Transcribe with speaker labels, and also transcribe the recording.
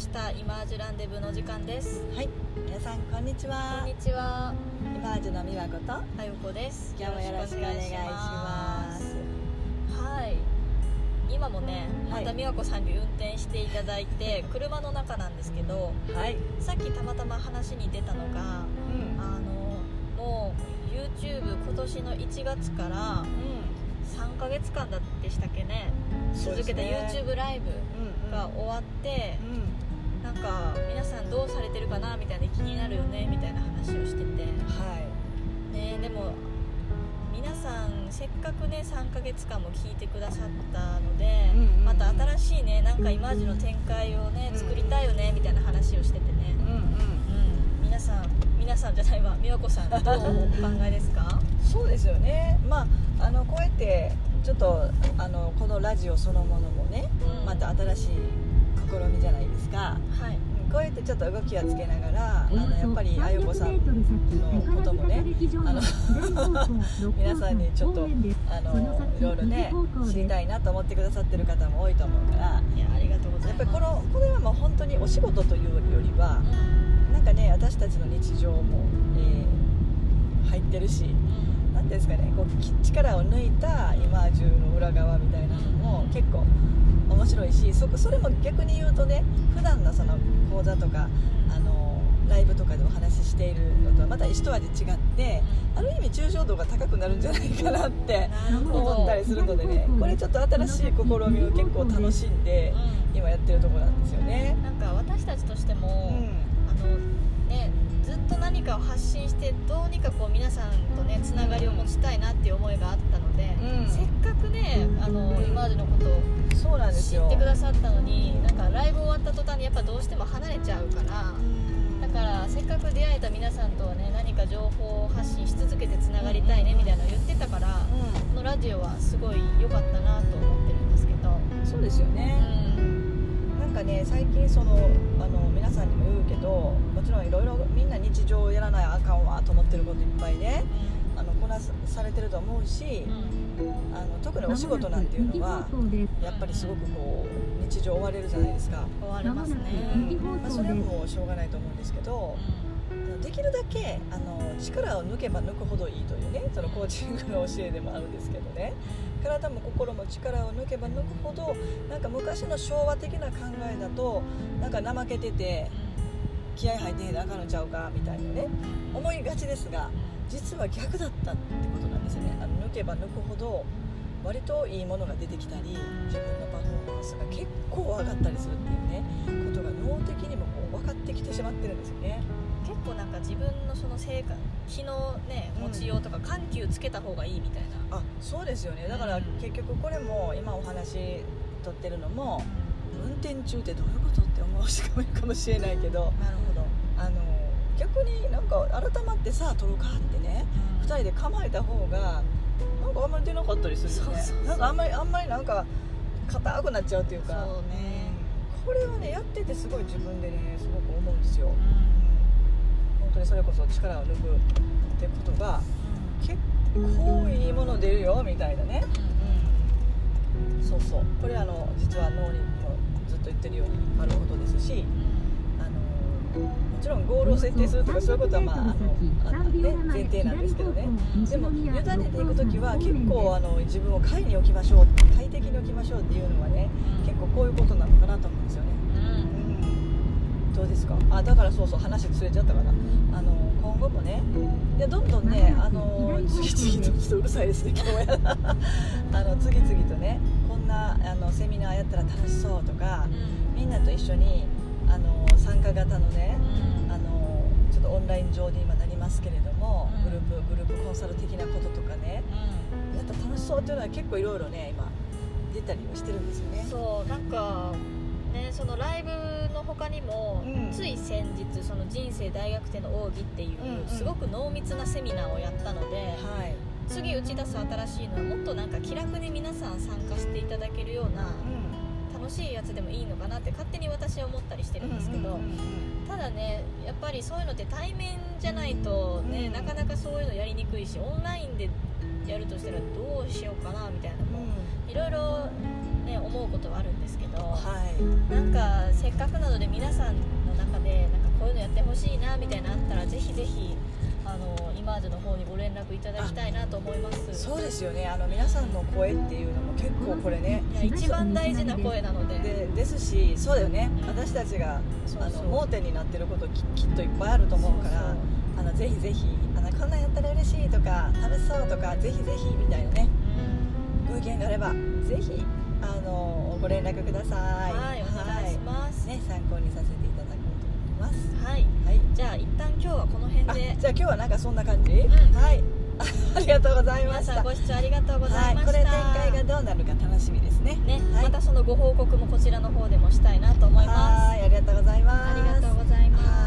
Speaker 1: したイマージュランデブーの時間です。
Speaker 2: はい、皆さんこんにち
Speaker 1: こ
Speaker 2: は
Speaker 1: ん。にちは。
Speaker 2: イマージュの美和子と
Speaker 1: あよこです。
Speaker 2: 今日もよろしくお願いします。
Speaker 1: はい。今もね
Speaker 2: はい。
Speaker 1: また美和子さんに運転していただいて車の中なんですけど
Speaker 2: はい、
Speaker 1: さっきたまたま話に出たのが
Speaker 2: うん、
Speaker 1: あのもう YouTube 今年の1月から3ヶ月間だでしたっけね。
Speaker 2: そうです
Speaker 1: 続けた
Speaker 2: ね
Speaker 1: YouTube ライブ
Speaker 2: うん、
Speaker 1: が終わって
Speaker 2: う、ん、
Speaker 1: なんか皆さんどうされてるかなみたいな気になるよねみたいな話をしてて。
Speaker 2: は
Speaker 1: ねでも皆さんせっかくね3ヶ月間も聞いてくださったので、
Speaker 2: うんうんうん。
Speaker 1: また新しいねなんかイマージの展開をね
Speaker 2: うん。
Speaker 1: 作りたいよねみたいな話をしててね、
Speaker 2: い、うん、うん。
Speaker 1: うん、皆さん皆さんじゃないわ美和子さんどうお考えですか？
Speaker 2: そうですよね。まあ、あのこうやってちょっとあのこのラジオそのものもね、
Speaker 1: うん。
Speaker 2: また新しい試みじゃないですか。
Speaker 1: はい
Speaker 2: うんこうやってちょっと動きをつけながら、あのやっぱりあよこさんのこともね、あの 皆さんにちょっとあのいろいろね知りたいなと思ってくださってる方も多いと思うから。
Speaker 1: いやありがとうございます
Speaker 2: やっぱりこのこれはもう本当にお仕事というよりは
Speaker 1: うん
Speaker 2: なんかね私たちの日常も、えー入ってるし
Speaker 1: うん
Speaker 2: 何ですかねこうき力を抜いたイマージュの裏側みたいなのも結構面白いしそこそれも逆に言うとね普段のその講座とかあのライブとかでお話ししているのとはまた一味違ってある意味抽象度が高くなるんじゃないかなって思ったりするのでねこれちょっと新しい試みを結構楽しんで
Speaker 1: うん。
Speaker 2: 今やってるところなんですよね。
Speaker 1: なんか私たちとしてずっと何かを発信してどうにかこう皆さんとねつながりを持ちたいなっていう思いがあったので、
Speaker 2: うん。
Speaker 1: せっかくねあのイマージュのことを
Speaker 2: そうなんですよ。
Speaker 1: 知ってくださったのになんかライブ終わった途端にやっぱどうしても離れちゃうからだからせっかく出会えた皆さんとはね何か情報を発信し続けてつながりたいねみたいなのを言ってたから、
Speaker 2: う
Speaker 1: このラジオはすごい良かったなと思ってるんですけど、
Speaker 2: んそうですよ
Speaker 1: う
Speaker 2: ね、
Speaker 1: ん。
Speaker 2: なんかね最近そのあの皆さんにも言うけどもちろんいろいろみんな日常をやらないあかんわと思ってることいっぱいね。あのこなさされてると思うし
Speaker 1: うん
Speaker 2: あの特にお仕事なんていうのはやっぱりすごくこう日常追われるじゃないですか、
Speaker 1: 終わりますね、
Speaker 2: うんまあ、それはもうしょうがないと思うんですけどできるだけあの力を抜けば抜くほどいいというねそのコーチングの教えでもあるんですけどね。体も心も力を抜けば抜くほどなんか昔の昭和的な考えだとなんか怠けてて気合入ってへんあかんのちゃうかみたいなね。思いがちですが実は逆だったってことなんですね。あの抜けば抜くほど割といいものが出てきたり自分のパフォーマンスが結構上がったりするっていうねことが脳的にもこう分かってきてしまってるんですよね。
Speaker 1: 結構なんか自分のその成果気のね
Speaker 2: うん
Speaker 1: 持ちようとか緩急つけた方がいいみたいな、
Speaker 2: あそうですよね。だから結局これも今お話とってるのも運転中ってどういうことって思う人もいるかもしれないけど
Speaker 1: なるほど、
Speaker 2: あの逆になんか改まってさあ撮ろうかってね2人で構えた方がなんかあんまり出なかったりするよね。なんかあんまりあんまりなんか硬くなっちゃうっていうか。
Speaker 1: そうね。
Speaker 2: うん。これはねやっててすごい自分でねすごく思うんですよ、うん。
Speaker 1: う
Speaker 2: 本当にそれこそ力を抜くってことが結構いいもの出るよみたいなね。そうそう。これあの実は脳にもずっと言ってるようにあることですしあのもちろんゴールを設定するとかそういうことはまああのあの、ね、前提なんですけどね。でも委ねていく時は結構あの自分を快に置きましょう快適に置きましょうっていうのはね結構こういうことなのかなと思うんですよね、
Speaker 1: うんうん
Speaker 2: うん、どうですか？あだからそうそう話ずれちゃったかな。あの今後もね。いやどんどんねあの次々とちょっとうるさいですね今日は あの次々とねこんなあのセミナーやったら楽しそうとかみんなと一緒にあの参加型のねあのちょっとオンライン上で今なりますけれども、
Speaker 1: うん。
Speaker 2: グループグループコンサル的なこととかね。やったら楽しそうっていうのは結構いろいろね今出たりはしてるんですよね。
Speaker 1: そうなんかねそのライブの他にも、
Speaker 2: うん。
Speaker 1: つい先日その人生大学生の奥義っていう、
Speaker 2: うんうん。
Speaker 1: すごく濃密なセミナーをやったので、
Speaker 2: はい、
Speaker 1: 次打ち出す新しいのはもっとなんか気楽に皆さん参加していただけるような
Speaker 2: う
Speaker 1: 楽しいやつでもいいのかなって勝手に私は思ったりしてるんですけど、
Speaker 2: うんうんうんうん。
Speaker 1: ただねやっぱりそういうのって対面じゃないとね、
Speaker 2: うん
Speaker 1: なかなかそういうのやりにくいしオンラインでやるとしたらどうしようかなみたいなのもいろいろ思うことはあるんですけど、
Speaker 2: はい。
Speaker 1: なんかせっかくなので皆さんの中でなんかこういうのやってほしいなみたいなのあったらぜひぜひあのイマージュの方にご連絡いただきたいなと思います。
Speaker 2: そうですよね。あの皆さんの声っていうのも結構これね
Speaker 1: いや一番大事な声なので。
Speaker 2: でですしそうだよね。私たちがあの盲点になってることききっといっぱいあると思うからあのぜひぜひあのこんなんやったら嬉しいとか楽しそうとかぜひぜひみたいなね。ご意見があればぜひあのご連絡ください。
Speaker 1: はいお願いします。
Speaker 2: はい。ね、参考にさせていただこうと思います。
Speaker 1: はい。
Speaker 2: はい。
Speaker 1: じゃあ一旦今日はこの辺
Speaker 2: あ
Speaker 1: で
Speaker 2: じゃあ今日はなんかそんな感じ、
Speaker 1: ん。
Speaker 2: はい。ありがとうございま
Speaker 1: 皆
Speaker 2: した。
Speaker 1: さんご視聴ありがとうござ
Speaker 2: はいい、
Speaker 1: ました、
Speaker 2: これ展開がどうなるか楽しみですね。
Speaker 1: ね、
Speaker 2: はい、
Speaker 1: またそのご報告もこちらの方でもしたいなと思います。
Speaker 2: はい。ありがとうございます。
Speaker 1: ありがとうございます